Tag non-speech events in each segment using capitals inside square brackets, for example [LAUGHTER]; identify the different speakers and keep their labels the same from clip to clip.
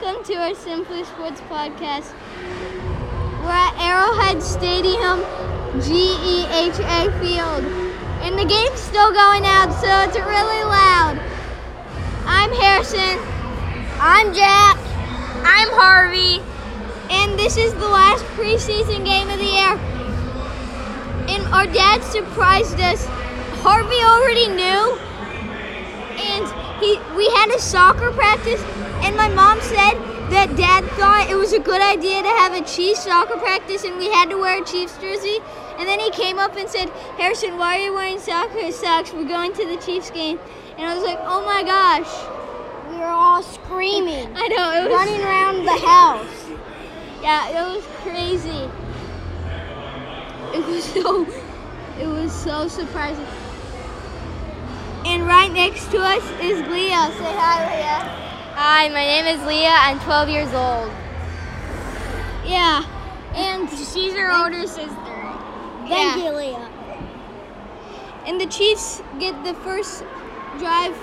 Speaker 1: welcome to our Simply Sports podcast. We're at Arrowhead Stadium, GEHA Field, and the game's still going out, so it's really loud. I'm Harrison. I'm Jack. I'm Harvey. And this is the last preseason game of the year. And our dad surprised us. Harvey already knew. And he we had a soccer practice and my mom said that dad thought it was a good idea to have a Chiefs soccer practice and we had to wear a Chiefs jersey. And then he came up and said, Harrison, why are you wearing soccer socks? We're going to the Chiefs game. And I was like, oh my gosh.
Speaker 2: We were all screaming, [LAUGHS]
Speaker 1: I know, it was
Speaker 2: running around the house.
Speaker 1: Yeah, it was crazy. It was so it was so surprising. And right next to us is Leah. Say hi, Leah.
Speaker 3: Hi, my name is Leah. I'm 12 years old.
Speaker 1: Yeah. And
Speaker 3: She's her older sister.
Speaker 2: Thank
Speaker 1: Yeah.
Speaker 2: you, Leah.
Speaker 1: and the Chiefs get the first drive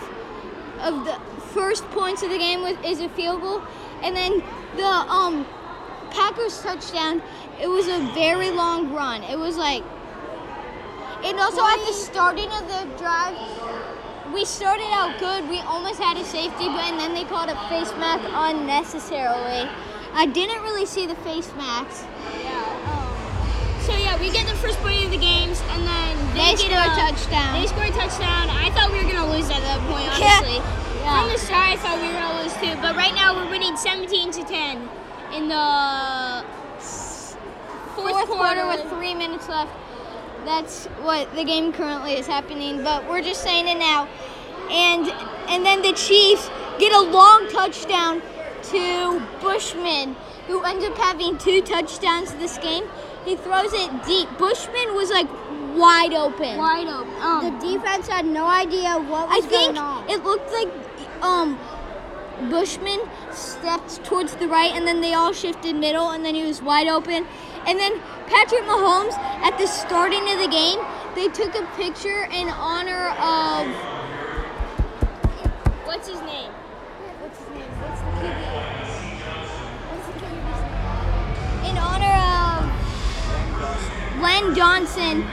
Speaker 1: of the first points of the game with is a field goal, and then the um Packers touchdown. It was a very long run. It was like, and also at the starting of the drive, we started out good. We almost had a safety, but and then they called a face mask unnecessarily. I didn't really see the face mask.
Speaker 3: Um, so yeah, we get the first point of the games, and then
Speaker 1: They
Speaker 3: they,
Speaker 1: score
Speaker 3: get
Speaker 1: a
Speaker 3: a
Speaker 1: touchdown.
Speaker 3: They score a touchdown. I thought we were gonna lose at that point, honestly.
Speaker 1: Yeah.
Speaker 3: From the start, I thought we were gonna lose too. But right now, we're winning 17 to 10 in the fourth,
Speaker 1: fourth quarter with three minutes left. That's what the game currently is happening, but we're just saying it now. And and then the Chiefs get a long touchdown to Bushman, who ends up having two touchdowns this game. He throws it deep. Bushman was like wide open.
Speaker 3: wide open. Um,
Speaker 2: The defense had no idea what
Speaker 1: I
Speaker 2: was
Speaker 1: think
Speaker 2: going on.
Speaker 1: it looked like um Bushman stepped towards the right and then they all shifted middle and then he was wide open. And then Patrick Mahomes at the starting of the game, they took a picture in honor of
Speaker 3: what's his name?
Speaker 2: What's his name? What's the QB? What's the QB's name?
Speaker 1: in honor of Len Johnson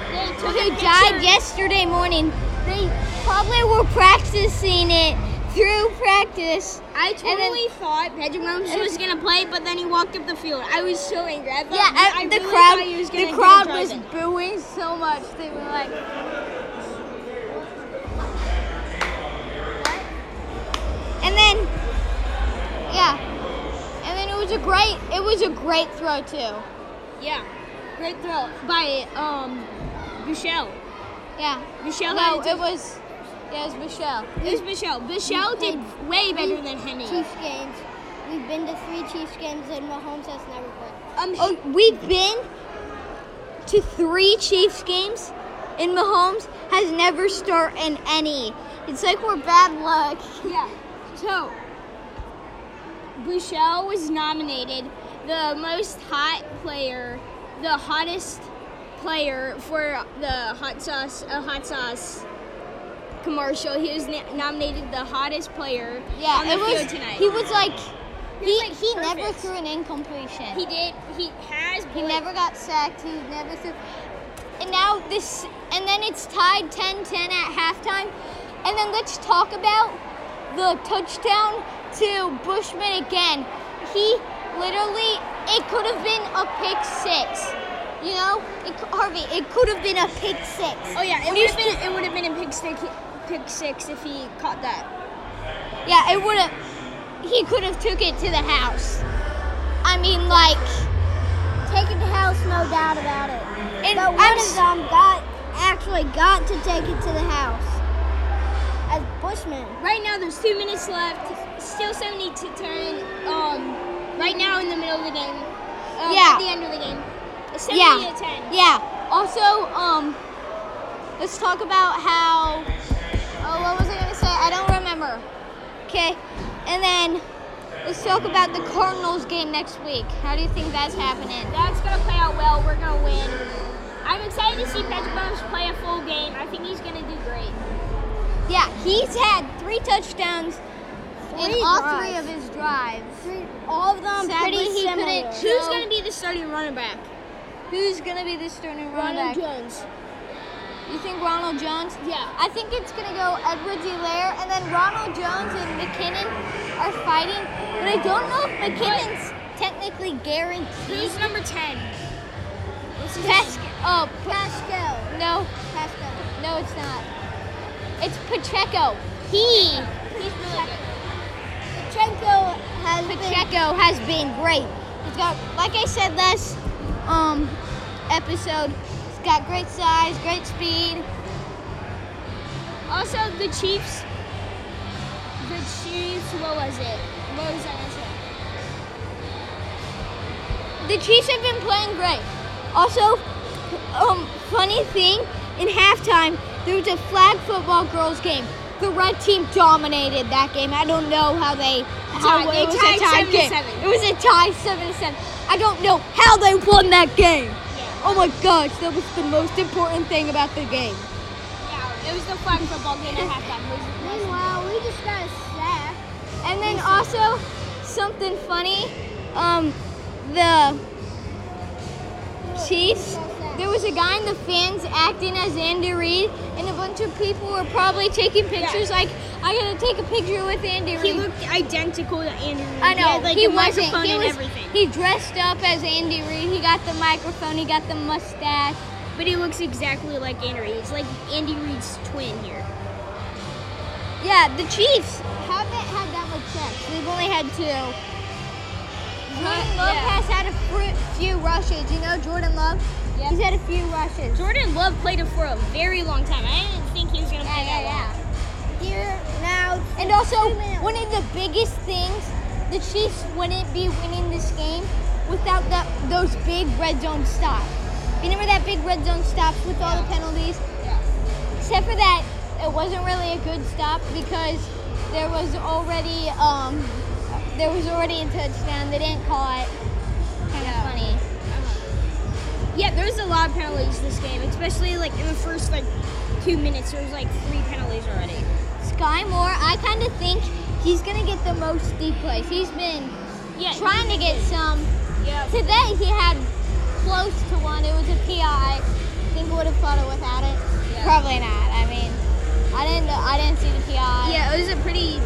Speaker 1: who died yesterday morning. They probably were practicing it through practice.
Speaker 3: I
Speaker 1: And then-
Speaker 3: totally thought Patrick Mahomes was gonna play, but then he walked up the field. I was so angry. I thought,
Speaker 1: Yeah,
Speaker 3: I
Speaker 1: and the
Speaker 3: really
Speaker 1: crowd,
Speaker 3: thought he was gonna
Speaker 1: the crowd was booing so much. They were like, and then, yeah, and then it was a great, it was a great throw too.
Speaker 3: Yeah, great throw by um Buechele.
Speaker 1: Yeah,
Speaker 3: Buechele
Speaker 1: no, it was, yeah, it was Buechele.
Speaker 3: It was Buechele. Buechele did way better than Henne.
Speaker 2: Chiefs games. We've been to three Chiefs games and Mahomes has never played.
Speaker 3: Um,
Speaker 1: Oh, we've been to three Chiefs games, and Mahomes has never started in any. It's like we're bad luck. [LAUGHS]
Speaker 3: yeah. So, Buechele was nominated the most hot player, the hottest player for the hot sauce, a hot sauce commercial. He was na- nominated the hottest player
Speaker 1: Yeah,
Speaker 3: on the
Speaker 1: it was.
Speaker 3: field tonight.
Speaker 1: He was like,
Speaker 3: He
Speaker 1: he
Speaker 3: like,
Speaker 1: he never threw an incompletion.
Speaker 3: He did. He has.
Speaker 1: He never got sacked. He never threw. And now this, and then it's tied 10-10 at halftime. And then let's talk about the touchdown to Bushman again. He literally, it could have been a pick six. You know, it, Harvey, it could have been a pick six.
Speaker 3: Oh yeah, it would have been. It would have been a pick six. Pick six if he caught that.
Speaker 1: Yeah, it would have. He could have took it to the house. I mean, like,
Speaker 2: Take it to house, no doubt about it.
Speaker 1: and
Speaker 2: But one
Speaker 1: I'm
Speaker 2: of them got actually got to take it to the house. As Bushman.
Speaker 3: Right now, there's two minutes left. Still 70 to turn. Um, right now in the middle of the game. Um,
Speaker 1: Yeah.
Speaker 3: At the end of the game. It's 70
Speaker 1: yeah,
Speaker 3: to 10.
Speaker 1: yeah. Also, um, let's talk about how. Oh, what was I gonna say? I don't remember. Okay, and then let's talk about the Cardinals game next week. How do you think that's happening?
Speaker 3: That's gonna play out well. We're gonna win. I'm excited to see Patrick Mahomes play a full game. I think he's gonna do great.
Speaker 1: Yeah, he's had three touchdowns in
Speaker 2: Three
Speaker 1: all
Speaker 2: drives.
Speaker 1: three of his drives.
Speaker 2: Three,
Speaker 3: Who's
Speaker 1: know
Speaker 3: gonna be the starting running back?
Speaker 1: who's gonna be the starting running back.
Speaker 3: Jones.
Speaker 1: You think Ronald Jones?
Speaker 3: Yeah.
Speaker 1: I think it's gonna go Edwards Hilaire and then Ronald Jones and McKinnon are fighting. But I don't know if McKinnon's technically guaranteed.
Speaker 3: Who's number ten? What's
Speaker 1: Pas- oh, Pa-
Speaker 2: Pascal.
Speaker 1: no,
Speaker 2: Pascal.
Speaker 1: no, it's not. It's Pacheco. He,
Speaker 3: He's really good.
Speaker 2: Pacheco has been
Speaker 1: Pacheco has been great. He's got, like I said last um episode, got great size, great speed.
Speaker 3: Also, the Chiefs. The Chiefs. What was it? What was I gonna say?
Speaker 1: The Chiefs have been playing great. Also, um, funny thing, in halftime there was a flag football girls game. The red team dominated that game. I don't know how they how
Speaker 3: Tied-
Speaker 1: it was a tie game. It was a tie seven to seven. I don't know how they won that game. Oh my gosh, that was the most important thing about the game.
Speaker 3: Yeah, it was the flag football game at halftime.
Speaker 2: Meanwhile, we just got a sack.
Speaker 1: And then also something funny, um, the Chiefs. There was a guy in the fans acting as Andy Reid, and a bunch of people were probably taking pictures. Like, I gotta take a picture with Andy Reid.
Speaker 3: He looked identical to Andy Reid.
Speaker 1: I know
Speaker 3: He, had, like,
Speaker 1: he
Speaker 3: a
Speaker 1: wasn't. He
Speaker 3: and
Speaker 1: was.
Speaker 3: everything.
Speaker 1: He dressed up as Andy Reid. He got the microphone. He got the mustache.
Speaker 3: But he looks exactly like Andy Reid. He's like Andy Reid's twin here.
Speaker 1: Yeah, the Chiefs haven't had that much sex. They've only had two. Jordan Love
Speaker 3: yeah.
Speaker 1: has had a few rushes. You know Jordan Love?
Speaker 3: Yep.
Speaker 1: He's had a few rushes.
Speaker 3: Jordan Love played it for a very long time. I didn't think he was gonna play
Speaker 1: Yeah,
Speaker 3: that
Speaker 1: yeah,
Speaker 3: long.
Speaker 1: yeah.
Speaker 2: Here now.
Speaker 1: And also,
Speaker 2: Two minutes.
Speaker 1: one of the biggest things, the Chiefs wouldn't be winning this game without that those big red zone stops. You remember that big red zone stops with all the penalties?
Speaker 3: Yeah.
Speaker 1: Except for that, it wasn't really a good stop because there was already um, there was already a touchdown. They didn't call it.
Speaker 3: Yeah, there was a lot of penalties this game, especially like in the first like two minutes. There was like three penalties already.
Speaker 1: Skyy Moore, I kind of think he's gonna get the most deep plays. He's been
Speaker 3: Yeah,
Speaker 1: trying to get some.
Speaker 3: Yeah.
Speaker 1: Today he had close to one. It was a PI. I Think we would have caught it without it.
Speaker 3: Yeah.
Speaker 1: Probably not. I mean, I didn't. I didn't see the PI.
Speaker 3: Yeah, it was a pretty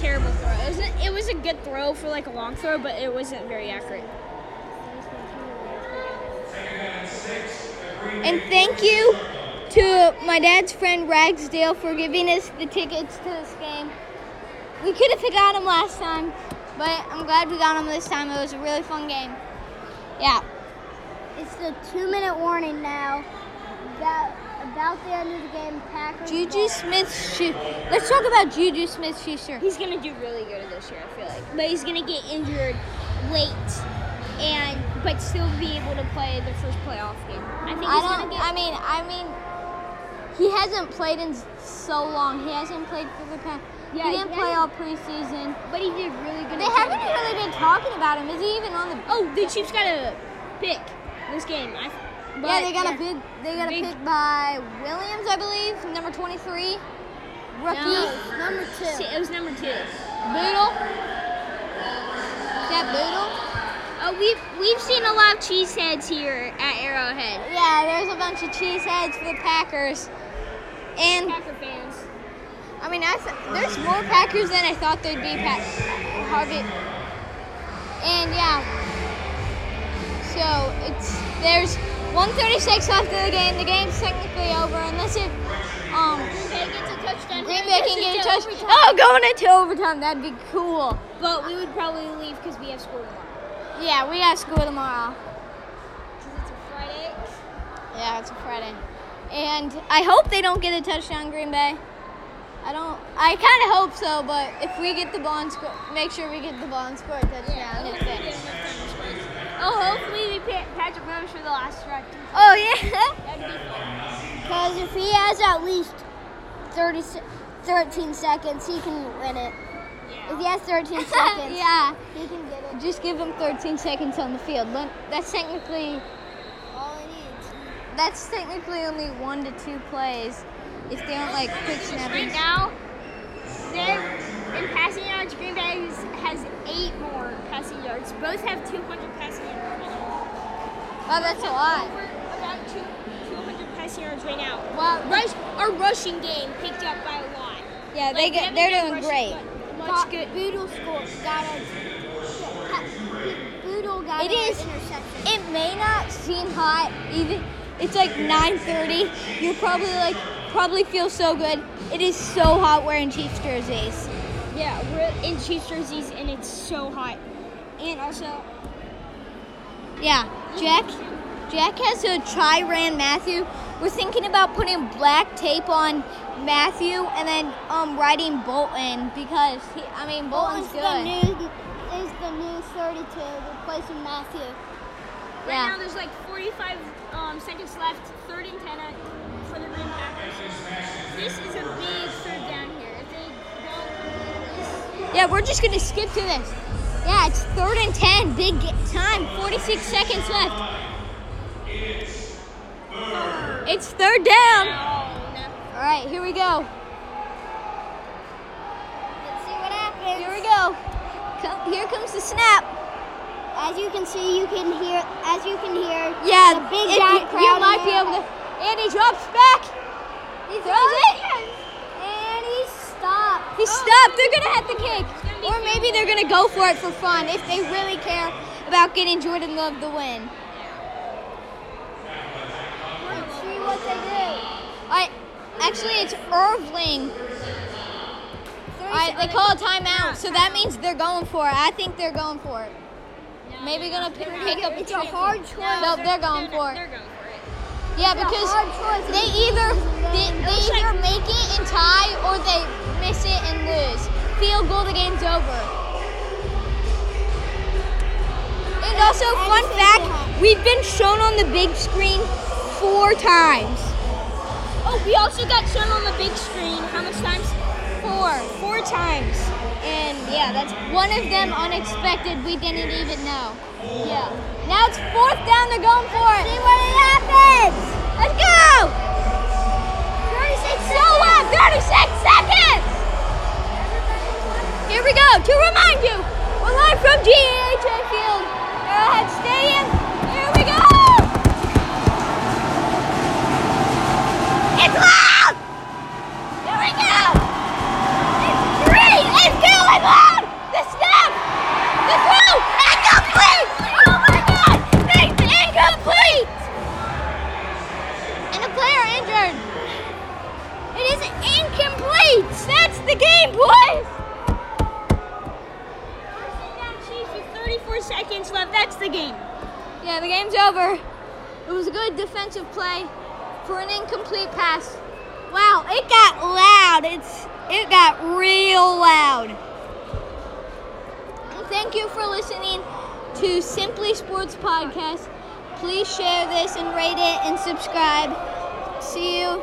Speaker 3: terrible throw. It was a, it was a good throw for like a long throw, but it wasn't very accurate.
Speaker 1: And thank you to my dad's friend Ragsdale for giving us the tickets to this game. We could have got them last time, but I'm glad we got them this time. It was a really fun game. Yeah.
Speaker 2: It's the two-minute warning now. That about the end of the game, Packers.
Speaker 1: Juju
Speaker 2: ball.
Speaker 1: Smith. Schu- Let's talk about Juju Smith Schuster.
Speaker 3: He's gonna do really good this year, I feel like. But he's gonna get injured late, and but still be able to play the first playoff game. I think
Speaker 1: I don't.
Speaker 3: get.
Speaker 1: I mean, I mean, he hasn't played in so long. He hasn't played for the past.
Speaker 3: Yeah,
Speaker 1: he
Speaker 3: he
Speaker 1: didn't play all preseason.
Speaker 3: but he did really good.
Speaker 1: They haven't
Speaker 3: camp.
Speaker 1: really been talking about him. Is he even on the?
Speaker 3: Oh, the Chiefs got a pick this game. I, but,
Speaker 1: yeah, they got
Speaker 3: yeah.
Speaker 1: a big. They got
Speaker 3: Big-
Speaker 1: a pick by Williams, I believe, number twenty-three, rookie.
Speaker 3: No.
Speaker 2: number two.
Speaker 3: It was number two.
Speaker 1: Boodle. Is that Boodle?
Speaker 3: Oh, we've we've seen a lot of cheeseheads here at Arrowhead.
Speaker 1: Yeah, there's a bunch of cheeseheads for the Packers, and
Speaker 3: Packer fans.
Speaker 1: I mean, I th- there's more Packers than I thought there'd be. Pat Harvey, and yeah. So it's there's 136 left of the game. The game's technically over unless it um
Speaker 3: Green Bay gets a touchdown.
Speaker 1: Green Bay can get a touchdown. Oh, going into overtime. That'd be cool.
Speaker 3: But we would probably leave because we have school tomorrow.
Speaker 1: Yeah, we got school tomorrow.
Speaker 3: 'Cause it's a Friday.
Speaker 1: Yeah, it's a Friday. And I hope they don't get a touchdown, Green Bay. I don't. I kind of hope so, but if we get the ball and score, make sure we get the ball and score a touchdown. if it-
Speaker 3: Oh, hopefully we pick Patrick Mahomes for the last drive.
Speaker 1: Oh yeah. [LAUGHS]
Speaker 3: That'd be fun.
Speaker 2: Because if he has at least 30, 13 seconds, he can win it. If he has 13 [LAUGHS] seconds,
Speaker 1: yeah.
Speaker 2: he can get it.
Speaker 1: Just give them 13 seconds on the field. That's technically
Speaker 2: All he needs.
Speaker 1: that's technically only one to two plays if they don't like quick
Speaker 3: Right now, they're in passing yards. Green Bay has- eight more passing yards. Both have 200 passing yards.
Speaker 1: Oh, that's a lot.
Speaker 3: About two, 200 passing yards right now.
Speaker 1: Oh, wow.
Speaker 3: Rush, our rushing game picked up by a lot.
Speaker 1: Yeah, they get, they're doing great.
Speaker 3: but Good.
Speaker 2: Boodle score got a. Boodle got
Speaker 1: It
Speaker 2: interception.
Speaker 1: It may not seem hot, even it's like 9:30. You're probably like probably feel so good. It is so hot wearing Chiefs jerseys.
Speaker 3: Yeah, we're in Chiefs jerseys and it's so hot. And also,
Speaker 1: Yeah, Jack. Jack has a Tyrann Mathieu. We're thinking about putting black tape on Mathieu and then um writing Bolton because he, I mean Bolton's
Speaker 2: Bolton's
Speaker 1: good.
Speaker 2: the new is the new 32 replacing Mathieu.
Speaker 3: right
Speaker 1: Yeah.
Speaker 3: now there's like 45 um, seconds left, third and 10 for the Green Packers. This is a big third down here. If they don't
Speaker 1: Yeah, we're just gonna skip to this. Yeah, it's third and ten. Big time. 46 seconds left. It's third down.
Speaker 3: Oh.
Speaker 1: All right, here we go.
Speaker 2: Let's see what happens.
Speaker 1: Here we go. Come, here comes the snap.
Speaker 2: As you can see, you can hear. As you can hear.
Speaker 1: Yeah,
Speaker 2: the big giant
Speaker 1: you,
Speaker 2: crowd.
Speaker 1: you might be able to. And he drops back. He throws it.
Speaker 2: And he stopped.
Speaker 1: He oh. stopped. They're gonna have to kick, or maybe they're gonna go for it for fun if they really care about getting Jordan Love the win.
Speaker 2: Let's see what they do.
Speaker 1: I actually it's Irving. Right, they call a timeout, so that means they're going for it. I think they're going for it. Maybe gonna pick, pick up a
Speaker 2: It's a hard choice.
Speaker 1: No, they're going for it.
Speaker 3: They're going for it.
Speaker 1: Yeah, because they either they, they either make it and tie or they miss it and lose. Field goal, the game's over. And also, fun fact: we've been shown on the big screen four times.
Speaker 3: Oh, we also got shown on the big screen. How much times?
Speaker 1: Four.
Speaker 3: Four times.
Speaker 1: And yeah, that's one of them unexpected. We didn't even know. Yeah. Now it's fourth down. They're going for it. See what happens. Let's go. 36 so long. 36 seconds. Here we go. To remind you, we're live from GEHA Field, Arrowhead Stadium. Yeah, the game's over. It was a good defensive play for an incomplete pass. Wow, it got loud. It's it got real loud. Thank you for listening to Simply Sports Podcast. Please share this and rate it and subscribe. See you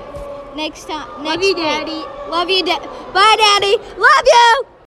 Speaker 1: next time. Next
Speaker 3: you,
Speaker 1: week.
Speaker 3: Daddy.
Speaker 1: Love you, Daddy. Bye, Daddy. Love you.